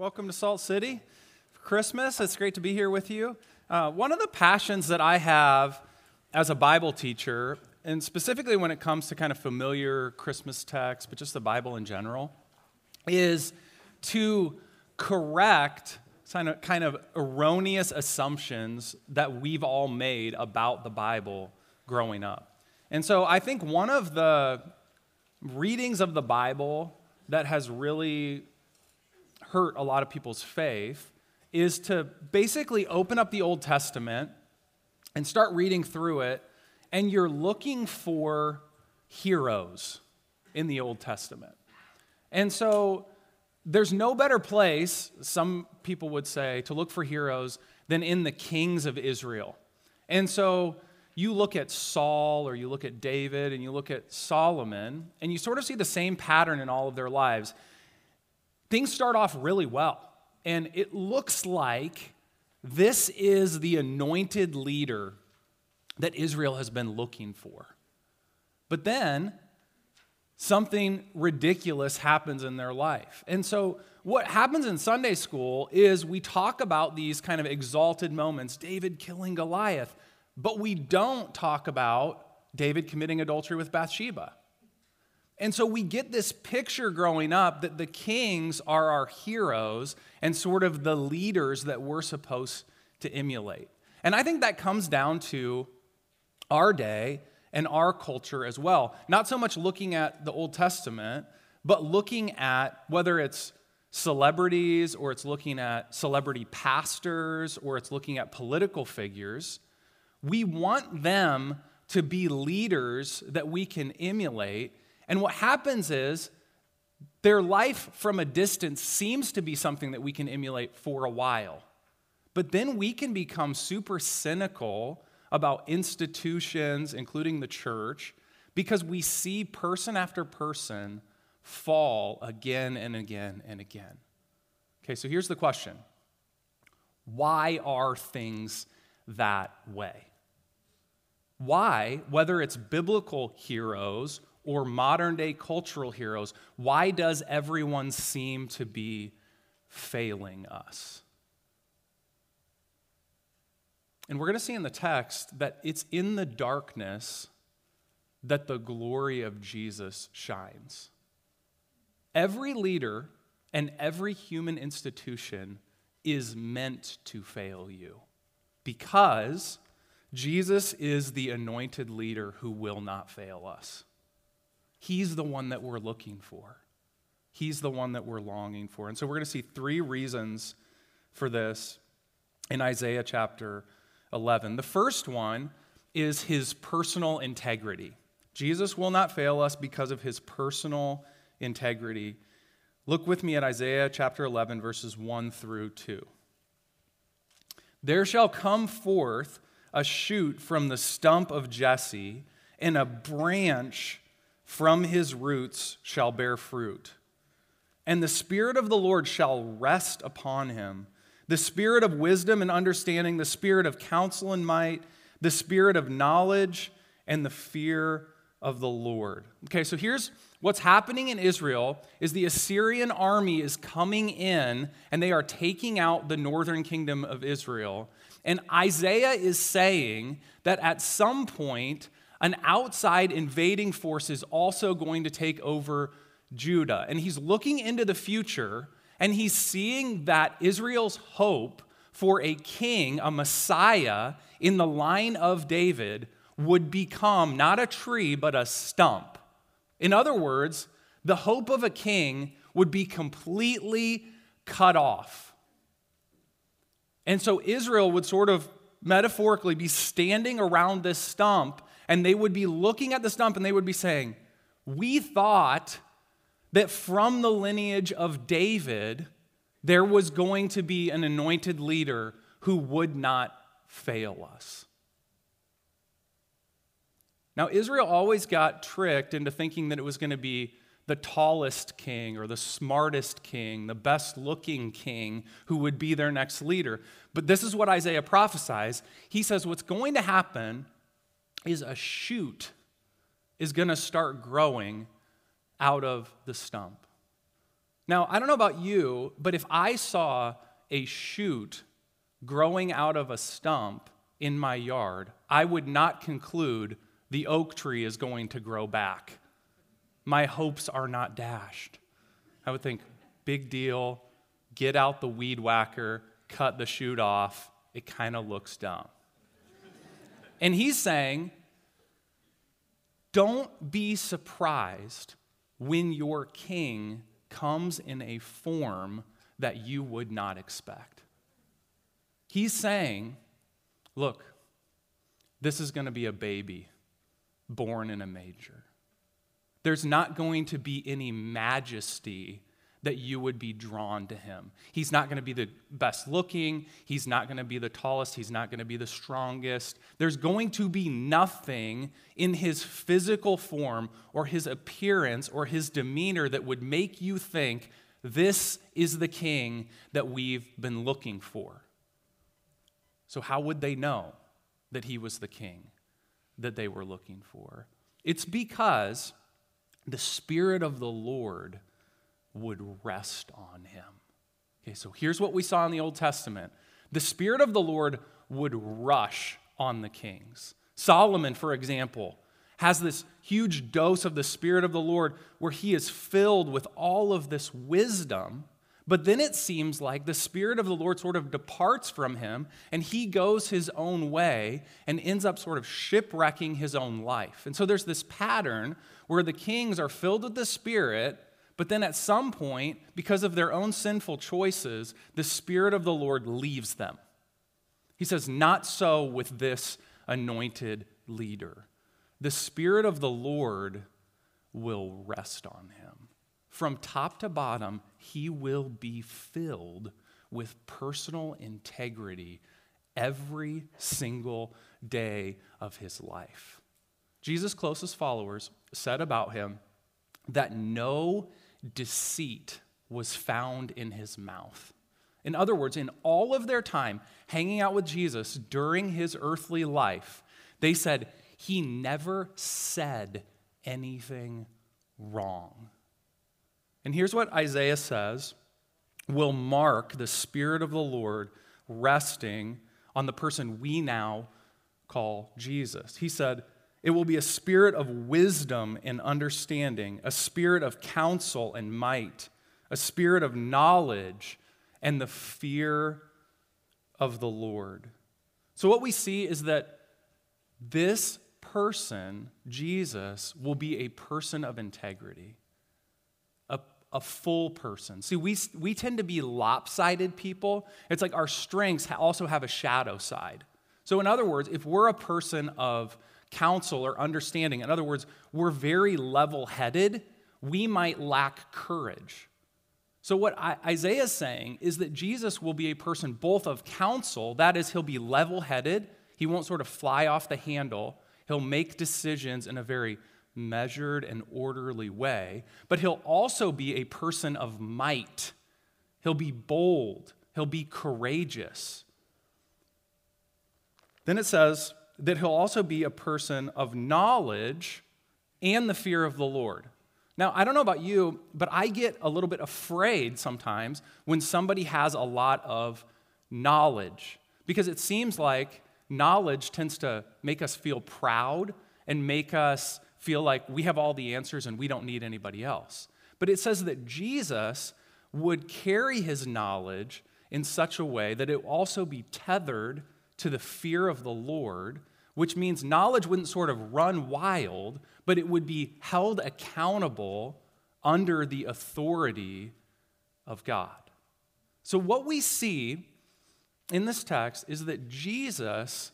Welcome to Salt City for Christmas. It's great to be here with you. Uh, one of the passions that I have as a Bible teacher, and specifically when it comes to kind of familiar Christmas texts, but just the Bible in general, is to correct kind of, kind of erroneous assumptions that we've all made about the Bible growing up. And so I think one of the readings of the Bible that has really hurt a lot of people's faith is to basically open up the Old Testament and start reading through it, and you're looking for heroes in the Old Testament. And so there's no better place, some people would say, to look for heroes than in the kings of Israel. And so you look at Saul or you look at David and you look at Solomon, and you sort of see the same pattern in all of their lives. Things start off really well, and it looks like this is the anointed leader that Israel has been looking for. But then something ridiculous happens in their life. And so, what happens in Sunday school is we talk about these kind of exalted moments David killing Goliath, but we don't talk about David committing adultery with Bathsheba. And so we get this picture growing up that the kings are our heroes and sort of the leaders that we're supposed to emulate. And I think that comes down to our day and our culture as well. Not so much looking at the Old Testament, but looking at whether it's celebrities or it's looking at celebrity pastors or it's looking at political figures. We want them to be leaders that we can emulate. And what happens is their life from a distance seems to be something that we can emulate for a while. But then we can become super cynical about institutions, including the church, because we see person after person fall again and again and again. Okay, so here's the question Why are things that way? Why, whether it's biblical heroes or modern day cultural heroes, why does everyone seem to be failing us? And we're going to see in the text that it's in the darkness that the glory of Jesus shines. Every leader and every human institution is meant to fail you because Jesus is the anointed leader who will not fail us. He's the one that we're looking for. He's the one that we're longing for. And so we're going to see three reasons for this in Isaiah chapter 11. The first one is his personal integrity. Jesus will not fail us because of his personal integrity. Look with me at Isaiah chapter 11, verses 1 through 2. There shall come forth a shoot from the stump of Jesse, and a branch from his roots shall bear fruit. And the Spirit of the Lord shall rest upon him the spirit of wisdom and understanding, the spirit of counsel and might, the spirit of knowledge, and the fear of the Lord. Okay, so here's what's happening in Israel is the Assyrian army is coming in and they are taking out the northern kingdom of Israel. And Isaiah is saying that at some point an outside invading force is also going to take over Judah. And he's looking into the future and he's seeing that Israel's hope for a king, a Messiah in the line of David, would become not a tree, but a stump. In other words, the hope of a king would be completely cut off. And so Israel would sort of metaphorically be standing around this stump, and they would be looking at the stump and they would be saying, We thought that from the lineage of David, there was going to be an anointed leader who would not fail us. Now, Israel always got tricked into thinking that it was going to be the tallest king or the smartest king, the best looking king who would be their next leader. But this is what Isaiah prophesies. He says, What's going to happen is a shoot is going to start growing out of the stump. Now, I don't know about you, but if I saw a shoot growing out of a stump in my yard, I would not conclude the oak tree is going to grow back. My hopes are not dashed. I would think, big deal, get out the weed whacker, cut the shoot off. It kind of looks dumb. And he's saying, don't be surprised when your king comes in a form that you would not expect. He's saying, look, this is going to be a baby born in a manger. There's not going to be any majesty that you would be drawn to him. He's not going to be the best looking. He's not going to be the tallest. He's not going to be the strongest. There's going to be nothing in his physical form or his appearance or his demeanor that would make you think this is the king that we've been looking for. So, how would they know that he was the king that they were looking for? It's because the Spirit of the Lord would rest on him. Okay, so here's what we saw in the Old Testament the Spirit of the Lord would rush on the kings. Solomon, for example, has this huge dose of the Spirit of the Lord where he is filled with all of this wisdom. But then it seems like the Spirit of the Lord sort of departs from him and he goes his own way and ends up sort of shipwrecking his own life. And so there's this pattern where the kings are filled with the Spirit but then at some point, because of their own sinful choices, the Spirit of the Lord leaves them. He says, Not so with this anointed leader. The Spirit of the Lord will rest on him. From top to bottom, he will be filled with personal integrity every single day of his life. Jesus' closest followers said about him that no deceit was found in his mouth. In other words, in all of their time hanging out with Jesus during his earthly life, they said, He never said anything wrong. And here's what Isaiah says will mark the Spirit of the Lord resting on the person we now call Jesus. He said, it will be a spirit of wisdom and understanding, a spirit of counsel and might, a spirit of knowledge and the fear of the Lord. So, what we see is that this person, Jesus, will be a person of integrity, a, a full person. See, we, we tend to be lopsided people. It's like our strengths also have a shadow side. So, in other words, if we're a person of counsel or understanding. In other words, we're very level headed, we might lack courage. So, what Isaiah is saying is that Jesus will be a person both of counsel, that is, he'll be level headed, he won't sort of fly off the handle, he'll make decisions in a very measured and orderly way, but he'll also be a person of might. He'll be bold, he'll be courageous. Then it says, that he'll also be a person of knowledge and the fear of the Lord. Now, I don't know about you, but I get a little bit afraid sometimes when somebody has a lot of knowledge because it seems like knowledge tends to make us feel proud and make us feel like we have all the answers and we don't need anybody else. But it says that Jesus would carry his knowledge in such a way that it also be tethered to the fear of the Lord which means knowledge wouldn't sort of run wild, but it would be held accountable under the authority of God. So, what we see in this text is that Jesus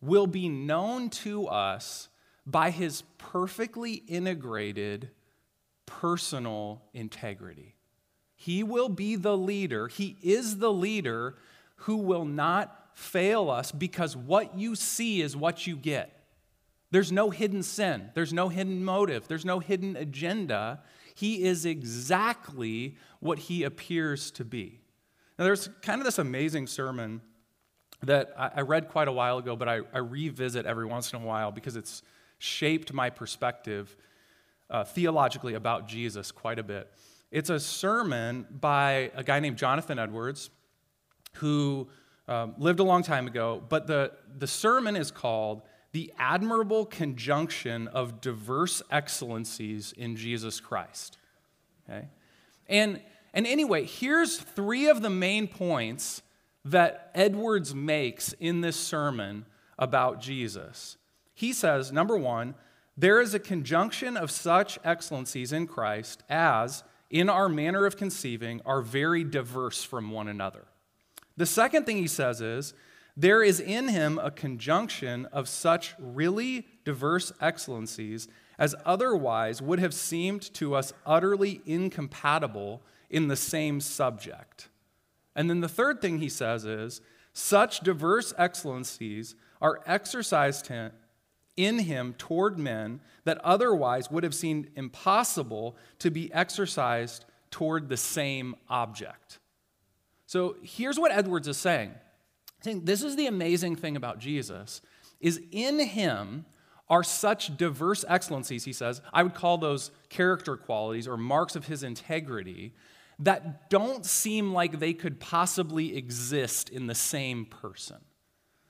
will be known to us by his perfectly integrated personal integrity. He will be the leader, he is the leader who will not fail us because what you see is what you get. There's no hidden sin, there's no hidden motive, there's no hidden agenda. He is exactly what he appears to be. Now, there's kind of this amazing sermon that I read quite a while ago, but I, I revisit every once in a while because it's shaped my perspective uh, theologically about Jesus quite a bit. It's a sermon by a guy named Jonathan Edwards who um, lived a long time ago, but the, the sermon is called The Admirable Conjunction of Diverse Excellencies in Jesus Christ. Okay? And, and anyway, here's three of the main points that Edwards makes in this sermon about Jesus. He says, number one, there is a conjunction of such excellencies in Christ as, in our manner of conceiving, are very diverse from one another. The second thing he says is, there is in him a conjunction of such really diverse excellencies as otherwise would have seemed to us utterly incompatible in the same subject. And then the third thing he says is, such diverse excellencies are exercised in him toward men that otherwise would have seemed impossible to be exercised toward the same object. So here's what Edwards is saying. saying this is the amazing thing about Jesus is in him are such diverse excellencies, he says. I would call those character qualities or marks of his integrity that don't seem like they could possibly exist in the same person.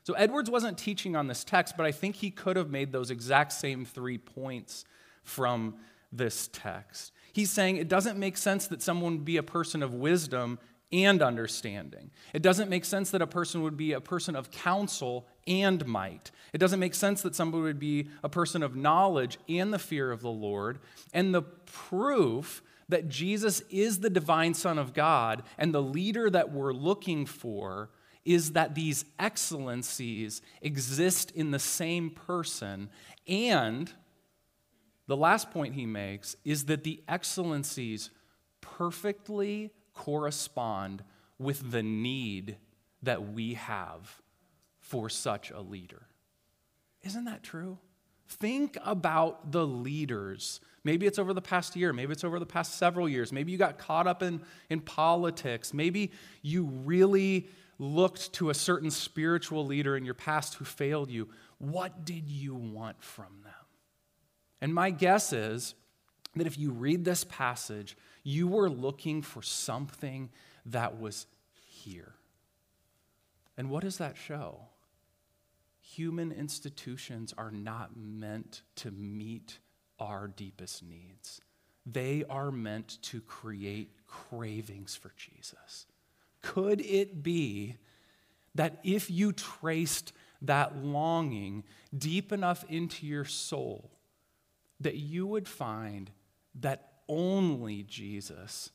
So Edwards wasn't teaching on this text, but I think he could have made those exact same three points from this text. He's saying it doesn't make sense that someone be a person of wisdom and understanding. It doesn't make sense that a person would be a person of counsel and might. It doesn't make sense that somebody would be a person of knowledge and the fear of the Lord. And the proof that Jesus is the divine Son of God and the leader that we're looking for is that these excellencies exist in the same person. And the last point he makes is that the excellencies perfectly correspond with the need that we have for such a leader. Isn't that true? Think about the leaders. Maybe it's over the past year. Maybe it's over the past several years. Maybe you got caught up in, in politics. Maybe you really looked to a certain spiritual leader in your past who failed you, what did you want from them? And my guess is that if you read this passage, you were looking for something that was here. And what does that show? Human institutions are not meant to meet our deepest needs. They are meant to create cravings for Jesus. Could it be that if you traced that longing deep enough into your soul, that you would find that only Jesus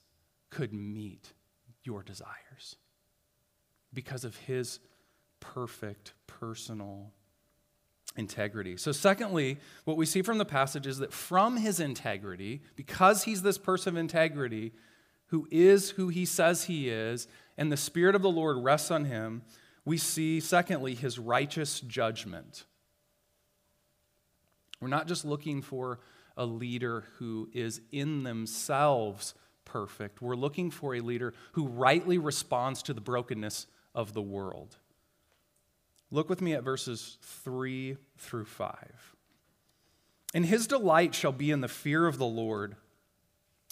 could meet your desires because of his perfect personal integrity. So, secondly, what we see from the passage is that from his integrity, because he's this person of integrity who is who he says he is, and the Spirit of the Lord rests on him, we see, secondly, his righteous judgment. We're not just looking for a leader who is in themselves perfect. We're looking for a leader who rightly responds to the brokenness of the world. Look with me at verses 3 through 5. And his delight shall be in the fear of the Lord.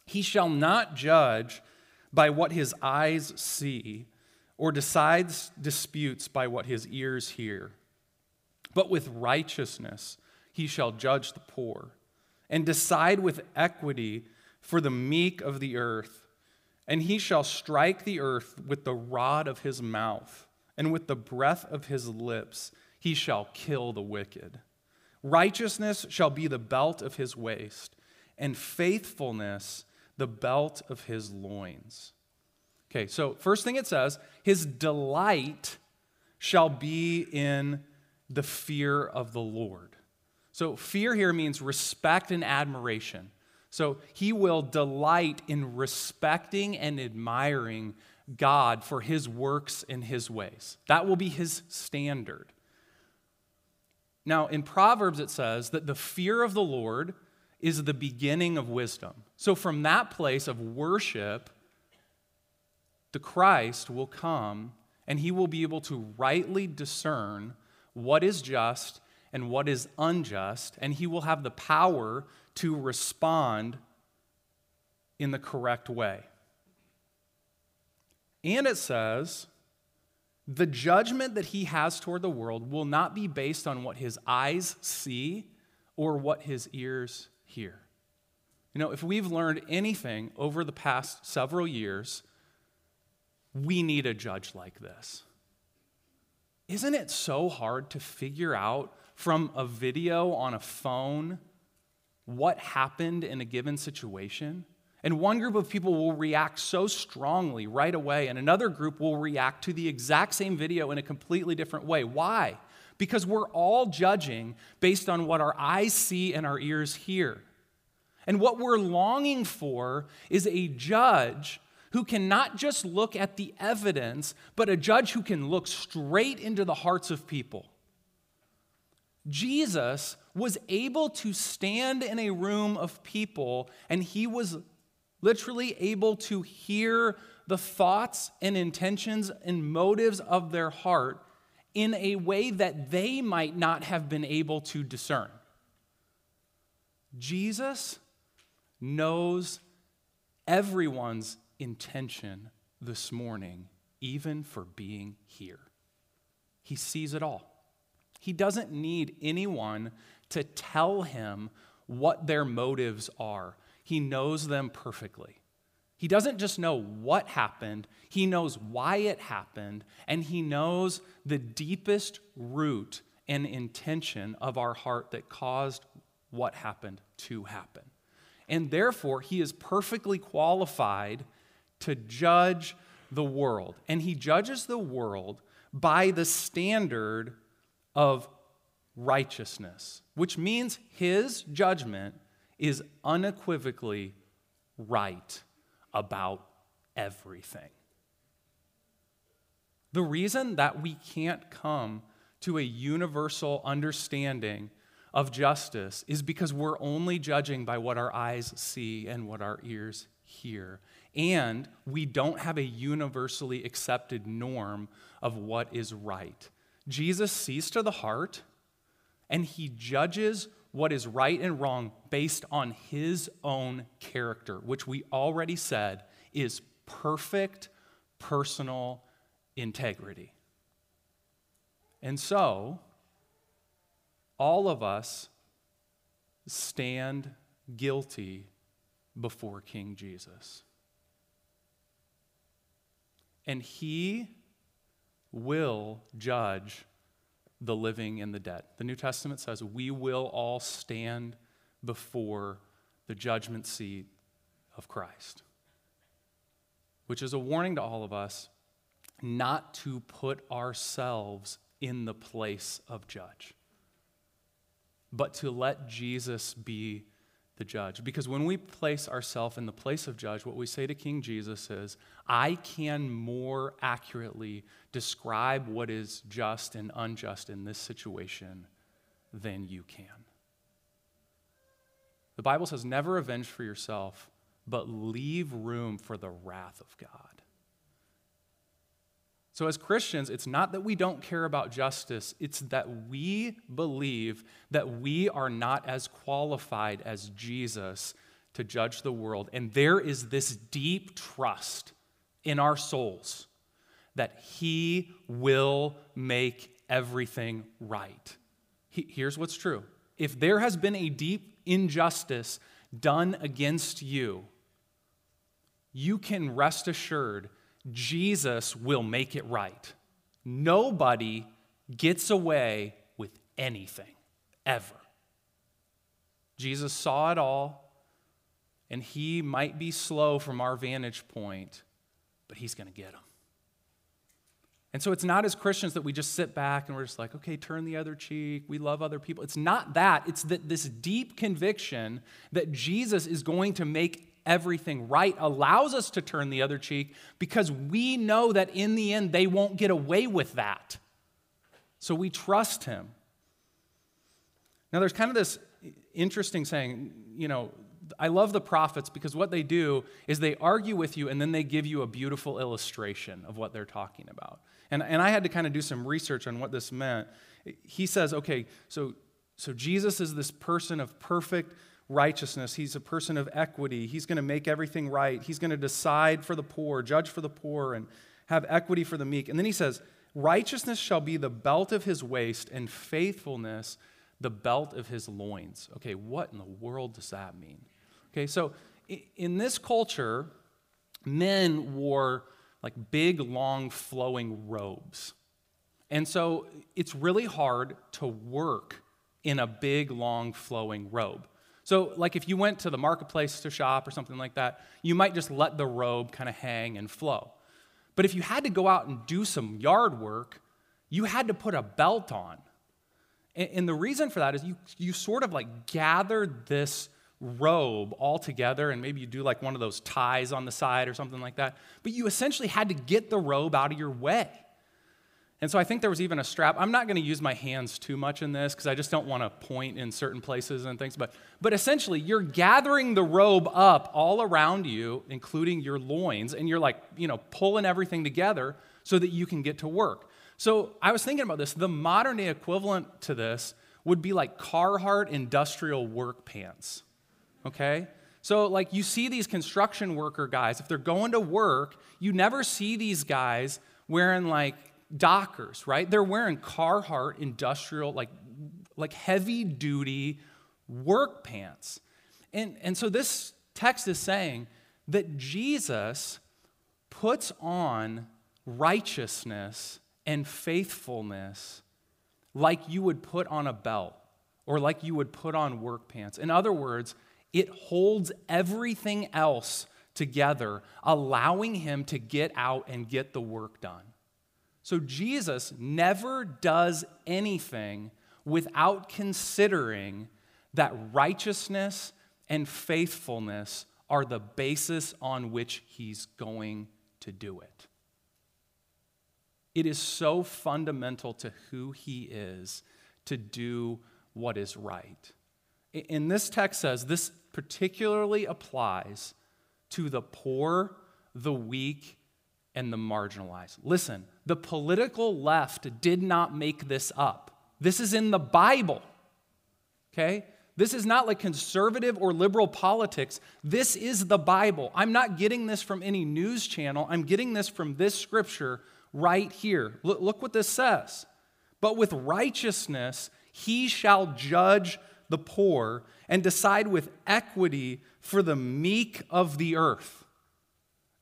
He shall not judge by what his eyes see, or decides disputes by what his ears hear. But with righteousness he shall judge the poor, and decide with equity for the meek of the earth. And he shall strike the earth with the rod of his mouth, and with the breath of his lips he shall kill the wicked. Righteousness shall be the belt of his waist, and faithfulness the belt of his loins. Okay, so first thing it says, his delight shall be in the fear of the Lord. So fear here means respect and admiration. So he will delight in respecting and admiring God for his works and his ways. That will be his standard. Now, in Proverbs, it says that the fear of the Lord is the beginning of wisdom. So, from that place of worship, the Christ will come and he will be able to rightly discern what is just and what is unjust, and he will have the power to respond in the correct way. And it says, the judgment that he has toward the world will not be based on what his eyes see or what his ears hear. You know, if we've learned anything over the past several years, we need a judge like this. Isn't it so hard to figure out from a video on a phone what happened in a given situation? And one group of people will react so strongly right away, and another group will react to the exact same video in a completely different way. Why? Because we're all judging based on what our eyes see and our ears hear. And what we're longing for is a judge who can not just look at the evidence, but a judge who can look straight into the hearts of people. Jesus was able to stand in a room of people and he was literally able to hear the thoughts and intentions and motives of their heart in a way that they might not have been able to discern. Jesus knows everyone's intention this morning, even for being here. He sees it all. He doesn't need anyone to tell him what their motives are. He knows them perfectly. He doesn't just know what happened, he knows why it happened, and he knows the deepest root and intention of our heart that caused what happened to happen. And therefore, he is perfectly qualified to judge the world. And he judges the world by the standard of righteousness, which means his judgment is unequivocally right about everything. The reason that we can't come to a universal understanding of justice is because we're only judging by what our eyes see and what our ears hear. And we don't have a universally accepted norm of what is right. Jesus sees to the heart and he judges what is right and wrong based on his own character, which we already said is perfect personal integrity. And so, all of us stand guilty before King Jesus. And he will judge the living and the dead. The New Testament says we will all stand before the judgment seat of Christ, which is a warning to all of us not to put ourselves in the place of judge, but to let Jesus be the judge. Because when we place ourselves in the place of judge, what we say to King Jesus is, I can more accurately describe what is just and unjust in this situation than you can. The Bible says, never avenge for yourself, but leave room for the wrath of God. So, as Christians, it's not that we don't care about justice, it's that we believe that we are not as qualified as Jesus to judge the world. And there is this deep trust in our souls that He will make everything right. He, here's what's true if there has been a deep injustice done against you, you can rest assured Jesus will make it right. Nobody gets away with anything, ever. Jesus saw it all, and he might be slow from our vantage point, but he's going to get them. And so it's not as Christians that we just sit back and we're just like, okay, turn the other cheek. We love other people. It's not that. It's that this deep conviction that Jesus is going to make everything right allows us to turn the other cheek because we know that in the end they won't get away with that. So we trust him. Now, there's kind of this interesting saying, you know, I love the prophets because what they do is they argue with you and then they give you a beautiful illustration of what they're talking about. And, and I had to kind of do some research on what this meant. He says, okay, so, so Jesus is this person of perfect righteousness. He's a person of equity. He's going to make everything right. He's going to decide for the poor, judge for the poor, and have equity for the meek. And then he says, Righteousness shall be the belt of his waist, and faithfulness the belt of his loins. Okay, what in the world does that mean? Okay, so in this culture, men wore like big, long, flowing robes. And so it's really hard to work in a big, long, flowing robe. So, like if you went to the marketplace to shop or something like that, you might just let the robe kind of hang and flow. But if you had to go out and do some yard work, you had to put a belt on. And, the reason for that is you, you sort of like gathered this robe all together, and maybe you do like one of those ties on the side or something like that. But you essentially had to get the robe out of your way. And so I think there was even a strap. I'm not going to use my hands too much in this because I just don't want to point in certain places and things. But, but essentially, you're gathering the robe up all around you, including your loins, and you're like, you know, pulling everything together so that you can get to work. So I was thinking about this. The modern day equivalent to this would be like Carhartt industrial work pants. Okay? So, like, you see these construction worker guys, if they're going to work, you never see these guys wearing like dockers, right? They're wearing Carhartt industrial, like, like heavy duty work pants. And, and so this text is saying that Jesus puts on righteousness and faithfulness like you would put on a belt or like you would put on work pants. In other words, it holds everything else together, allowing him to get out and get the work done. So Jesus never does anything without considering that righteousness and faithfulness are the basis on which he's going to do it. It is so fundamental to who he is to do what is right. And this text says this particularly applies to the poor, the weak, and the marginalized. Listen, the political left did not make this up. This is in the Bible. Okay? This is not like conservative or liberal politics. This is the Bible. I'm not getting this from any news channel. I'm getting this from this scripture right here. Look, look what this says. But with righteousness, he shall judge the poor and decide with equity for the meek of the earth.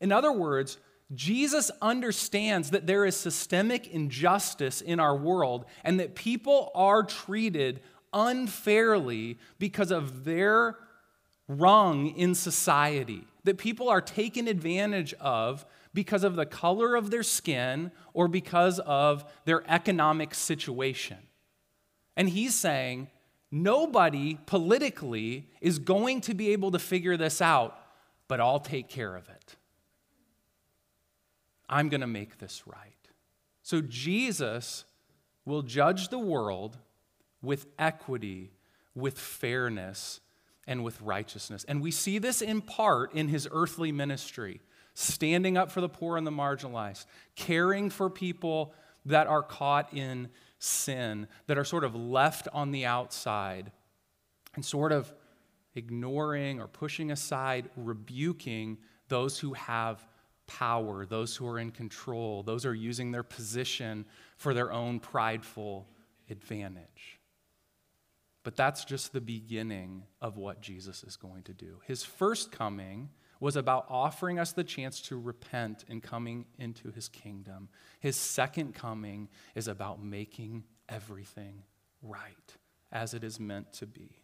In other words, Jesus understands that there is systemic injustice in our world and that people are treated unfairly because of their rung in society, that people are taken advantage of because of the color of their skin or because of their economic situation. And he's saying nobody politically is going to be able to figure this out, but I'll take care of it. I'm going to make this right. So Jesus will judge the world with equity, with fairness, and with righteousness. And we see this in part in his earthly ministry standing up for the poor and the marginalized, caring for people that are caught in sin, that are sort of left on the outside, and sort of ignoring or pushing aside, rebuking those who have power, those who are in control, those who are using their position for their own prideful advantage. But that's just the beginning of what Jesus is going to do. His first coming was about offering us the chance to repent and coming into his kingdom. His second coming is about making everything right as it is meant to be.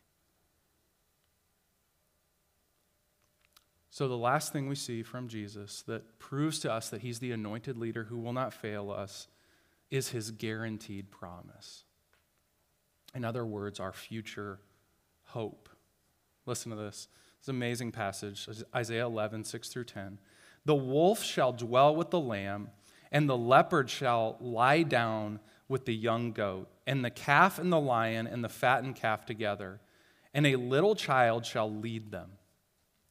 So, the last thing we see from Jesus that proves to us that he's the anointed leader who will not fail us is his guaranteed promise. In other words, our future hope. Listen to this. It's an amazing passage Isaiah 11, 6 through 10. The wolf shall dwell with the lamb, and the leopard shall lie down with the young goat, and the calf and the lion and the fattened calf together, and a little child shall lead them.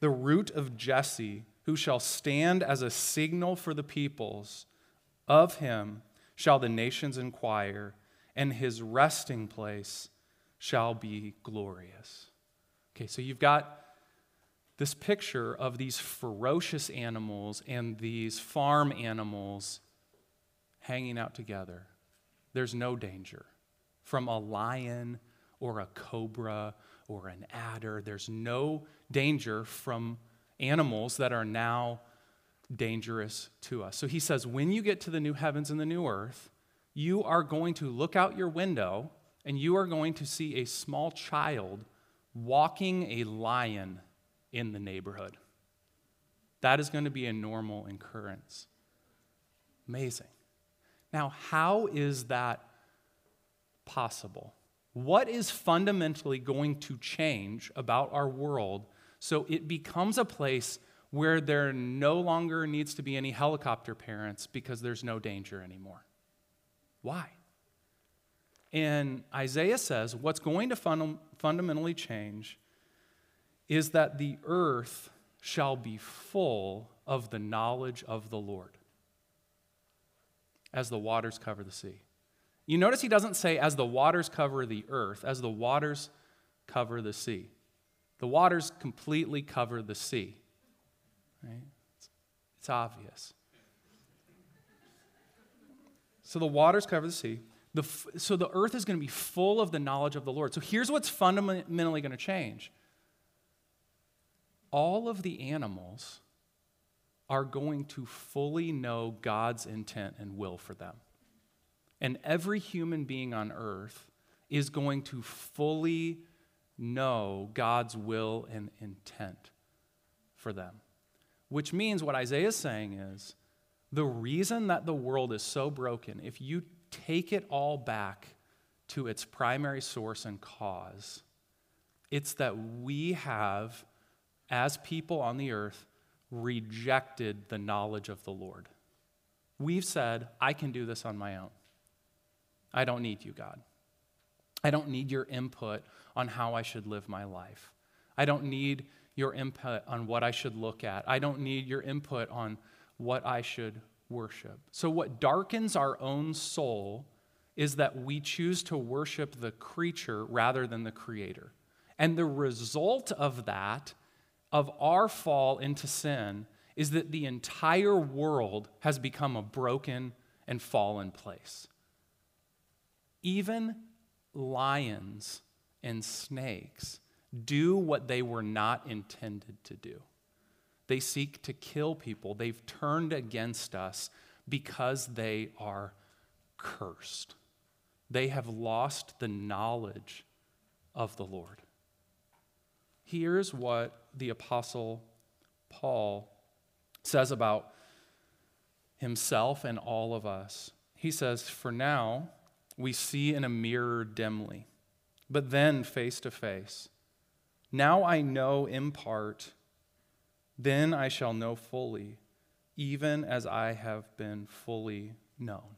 the root of Jesse, who shall stand as a signal for the peoples, of him shall the nations inquire, and his resting place shall be glorious. Okay, so you've got this picture of these ferocious animals and these farm animals hanging out together. There's no danger from a lion or a cobra or an adder. There's no danger from animals that are now dangerous to us. So he says, when you get to the new heavens and the new earth, you are going to look out your window and you are going to see a small child walking a lion in the neighborhood. That is going to be a normal occurrence. Amazing. Now, how is that possible? What is fundamentally going to change about our world so it becomes a place where there no longer needs to be any helicopter parents because there's no danger anymore? Why? And Isaiah says what's going to fund- fundamentally change is that the earth shall be full of the knowledge of the Lord as the waters cover the sea. You notice he doesn't say, as the waters cover the earth, as the waters cover the sea. The waters completely cover the sea. Right? It's, it's obvious. So the waters cover the sea. The, so the earth is going to be full of the knowledge of the Lord. So here's what's fundamentally going to change all of the animals are going to fully know God's intent and will for them. And every human being on earth is going to fully know God's will and intent for them. Which means what Isaiah is saying is the reason that the world is so broken, if you take it all back to its primary source and cause, it's that we have, as people on the earth, rejected the knowledge of the Lord. We've said, I can do this on my own. I don't need you, God. I don't need your input on how I should live my life. I don't need your input on what I should look at. I don't need your input on what I should worship. So, what darkens our own soul is that we choose to worship the creature rather than the creator. And the result of that, of our fall into sin, is that the entire world has become a broken and fallen place. Even lions and snakes do what they were not intended to do. They seek to kill people. They've turned against us because they are cursed. They have lost the knowledge of the Lord. Here's what the Apostle Paul says about himself and all of us. He says, For now, we see in a mirror dimly, but then face to face. Now I know in part then I shall know fully, even as I have been fully known.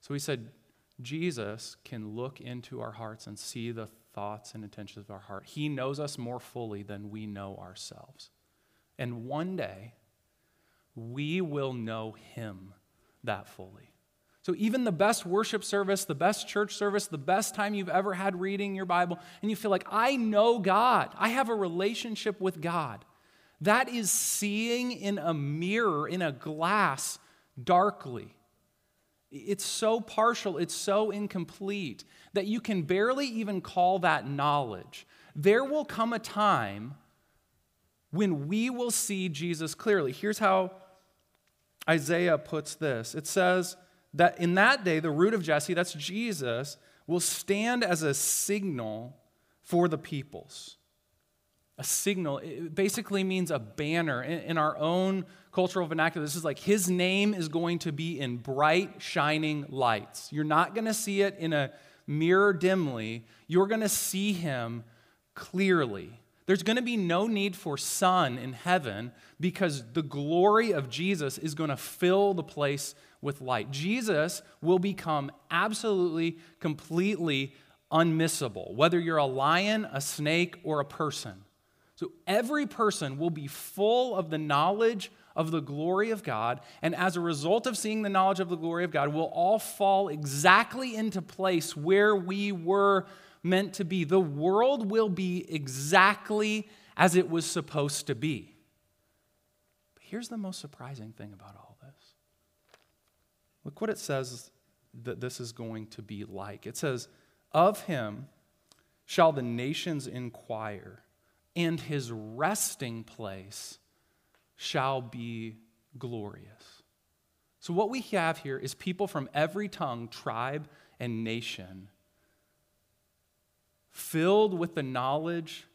So he said, Jesus can look into our hearts and see the thoughts and intentions of our heart. He knows us more fully than we know ourselves. And one day, we will know him that fully. So, even the best worship service, the best church service, the best time you've ever had reading your Bible, and you feel like, I know God, I have a relationship with God. That is seeing in a mirror, in a glass, darkly. It's so partial, it's so incomplete that you can barely even call that knowledge. There will come a time when we will see Jesus clearly. Here's how Isaiah puts this it says that in that day, the root of Jesse, that's Jesus, will stand as a signal for the peoples a signal. It basically means a banner. In, our own cultural vernacular, this is like his name is going to be in bright, shining lights. You're not going to see it in a mirror dimly, you're going to see him clearly. There's going to be no need for sun in heaven because the glory of Jesus is going to fill the place with light. Jesus will become absolutely, completely unmissable, whether you're a lion, a snake, or a person. So every person will be full of the knowledge of the glory of God. And as a result of seeing the knowledge of the glory of God, we'll all fall exactly into place where we were meant to be. The world will be exactly as it was supposed to be. But here's the most surprising thing about all look what it says that this is going to be like. It says, Of him shall the nations inquire, and his resting place shall be glorious. So, what we have here is people from every tongue, tribe, and nation filled with the knowledge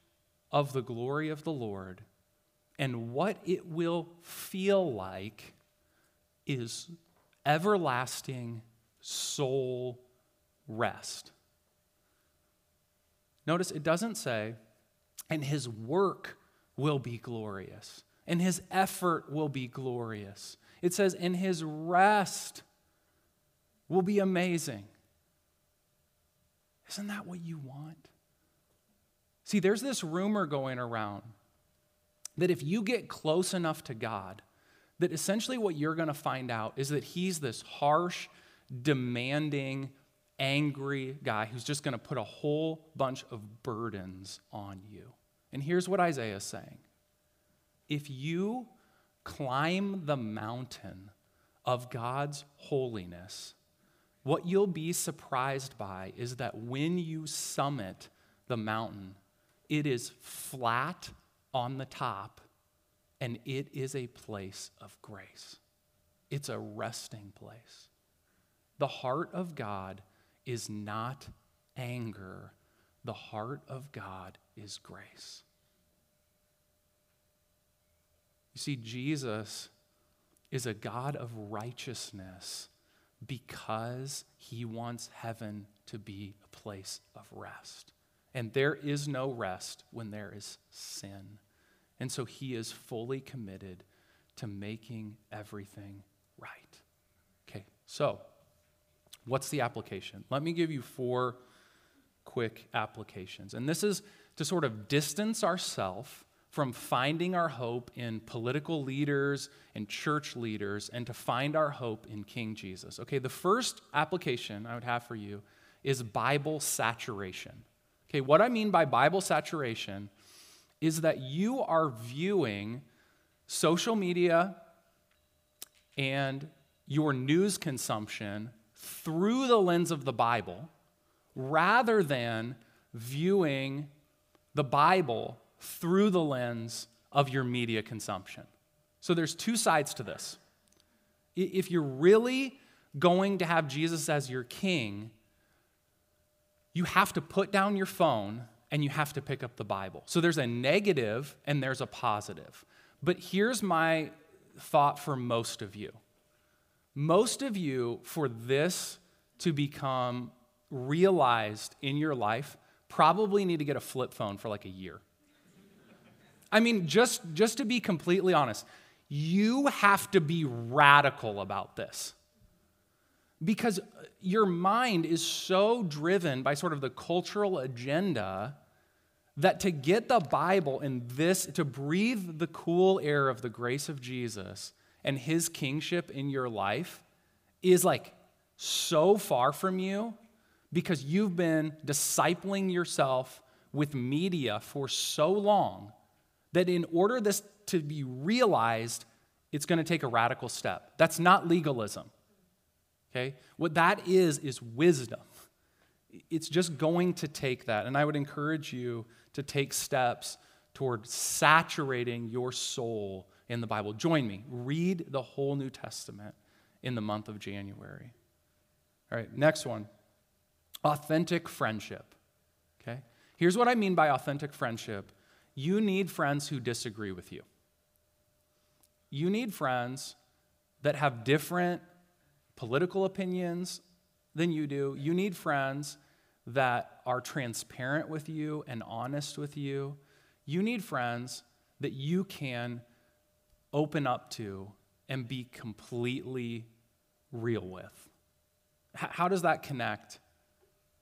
of the glory of the Lord, and what it will feel like is everlasting soul rest. Notice it doesn't say, and his work will be glorious, and his effort will be glorious. It says, and his rest will be amazing. Isn't that what you want? See, there's this rumor going around that if you get close enough to God, that essentially what you're going to find out is that He's this harsh, demanding, angry guy who's just going to put a whole bunch of burdens on you. And here's what Isaiah is saying if you climb the mountain of God's holiness, what you'll be surprised by is that when you summit the mountain, it is flat on the top, and it is a place of grace. It's a resting place. The heart of God is not anger, the heart of God is grace. You see, Jesus is a God of righteousness because he wants heaven to be a place of rest. And there is no rest when there is sin. And so he is fully committed to making everything right. Okay, so what's the application? Let me give you four quick applications. And this is to sort of distance ourselves from finding our hope in political leaders and church leaders and to find our hope in King Jesus. Okay, the first application I would have for you is Bible saturation. Okay, what I mean by Bible saturation is that you are viewing social media and your news consumption through the lens of the Bible rather than viewing the Bible through the lens of your media consumption. So there's two sides to this. If you're really going to have Jesus as your king, you have to put down your phone and you have to pick up the Bible. So there's a negative and there's a positive. But here's my thought for most of you most of you, for this to become realized in your life, probably need to get a flip phone for like a year. I mean, just, just to be completely honest, you have to be radical about this because your mind is so driven by sort of the cultural agenda that to get the Bible and this, to breathe the cool air of the grace of Jesus and his kingship in your life is like so far from you because you've been discipling yourself with media for so long that in order this to be realized, it's going to take a radical step. That's not legalism. Okay? What that is, is wisdom. It's just going to take that. And I would encourage you to take steps toward saturating your soul in the Bible. Join me. Read the whole New Testament in the month of January. All right, next one authentic friendship. Okay? Here's what I mean by authentic friendship you need friends who disagree with you. You need friends that have different political opinions than you do. You need friends that are transparent with you and honest with you. You need friends that you can open up to and be completely real with. How does that connect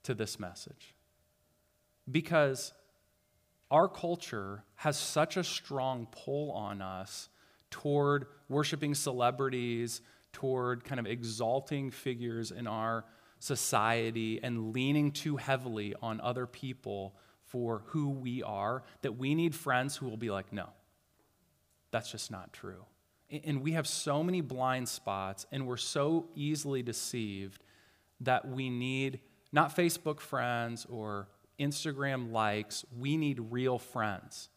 to this message? Because our culture has such a strong pull on us toward worshiping celebrities, toward kind of exalting figures in our society and leaning too heavily on other people for who we are, that we need friends who will be like, no, that's just not true. And we have so many blind spots, and we're so easily deceived that we need not Facebook friends or Instagram likes, we need real friends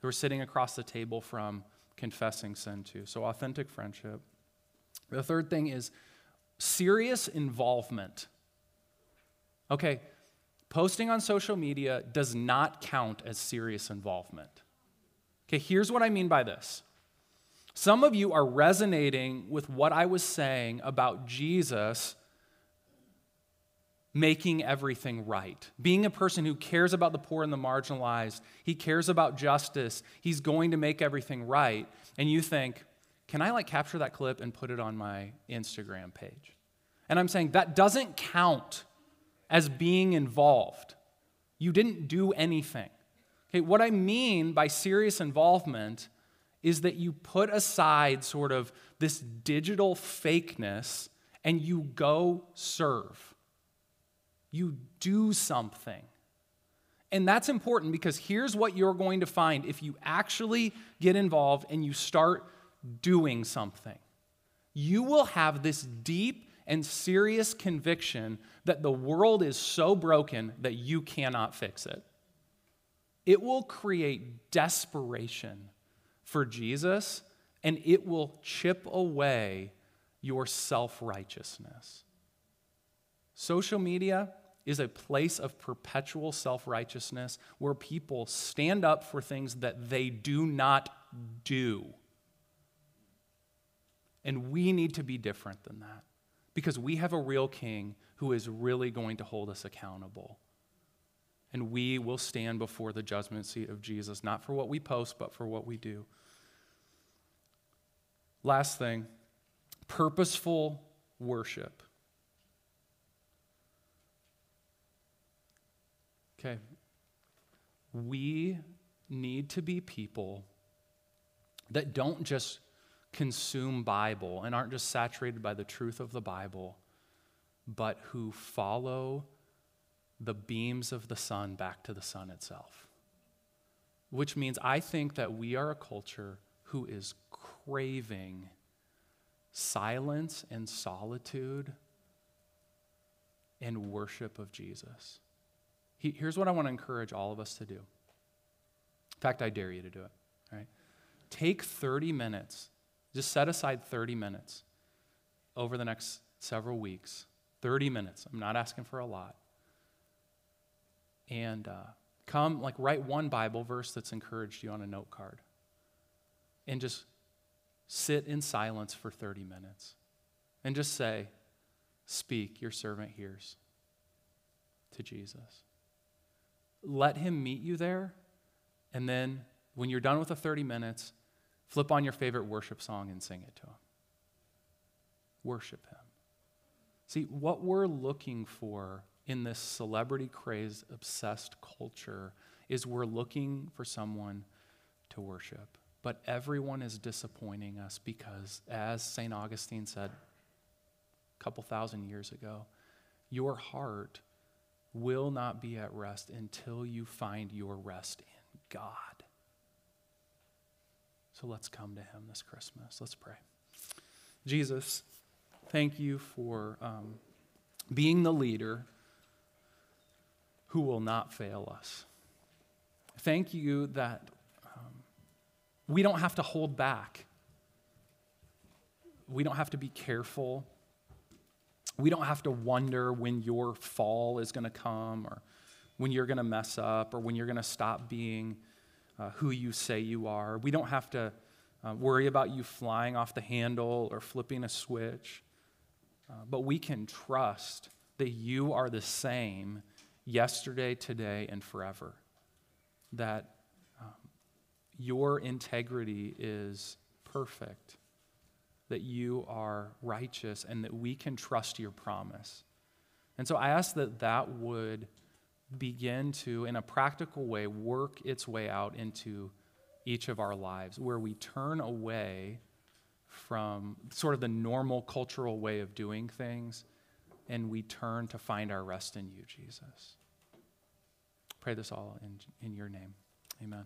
who are sitting across the table from confessing sin to. So, authentic friendship. The third thing is serious involvement. Okay, posting on social media does not count as serious involvement. Okay, here's what I mean by this. Some of you are resonating with what I was saying about Jesus making everything right. Being a person who cares about the poor and the marginalized, he cares about justice, he's going to make everything right. And you think, can I like capture that clip and put it on my Instagram page? And I'm saying that doesn't count as being involved. You didn't do anything. Okay, what I mean by serious involvement is that you put aside sort of this digital fakeness and you go serve. You do something. And that's important because here's what you're going to find if you actually get involved and you start doing something. You will have this deep and serious conviction that the world is so broken that you cannot fix it. It will create desperation for Jesus and it will chip away your self righteousness. Social media is a place of perpetual self righteousness where people stand up for things that they do not do. And we need to be different than that because we have a real king who is really going to hold us accountable. And we will stand before the judgment seat of Jesus, not for what we post, but for what we do. Last thing purposeful worship. Okay. We need to be people that don't just consume Bible and aren't just saturated by the truth of the Bible, but who follow the beams of the sun back to the sun itself. Which means I think that we are a culture who is craving silence and solitude and worship of Jesus. He, here's what I want to encourage all of us to do. In fact, I dare you to do it. Right? Take 30 minutes just set aside 30 minutes over the next several weeks. 30 minutes. I'm not asking for a lot. And uh, come, like, write one Bible verse that's encouraged you on a note card. And just sit in silence for 30 minutes. And just say, Speak, your servant hears, to Jesus. Let him meet you there. And then, when you're done with the 30 minutes, Flip on your favorite worship song and sing it to Him. Worship Him. See, what we're looking for in this celebrity craze obsessed culture is we're looking for someone to worship. But everyone is disappointing us because, as St. Augustine said a couple thousand years ago, your heart will not be at rest until you find your rest in God. So let's come to him this Christmas. Let's pray. Jesus, thank you for um, being the leader who will not fail us. Thank you that um, we don't have to hold back. We don't have to be careful. We don't have to wonder when your fall is going to come or when you're going to mess up or when you're going to stop being uh, who you say you are. We don't have to uh, worry about you flying off the handle or flipping a switch. Uh, but we can trust that you are the same yesterday, today, and forever. That um, your integrity is perfect, that you are righteous, and that we can trust your promise. And so I ask that that would begin to, in a practical way, work its way out into each of our lives, where we turn away from sort of the normal cultural way of doing things and we turn to find our rest in you, Jesus. Pray this all in, in your name. Amen.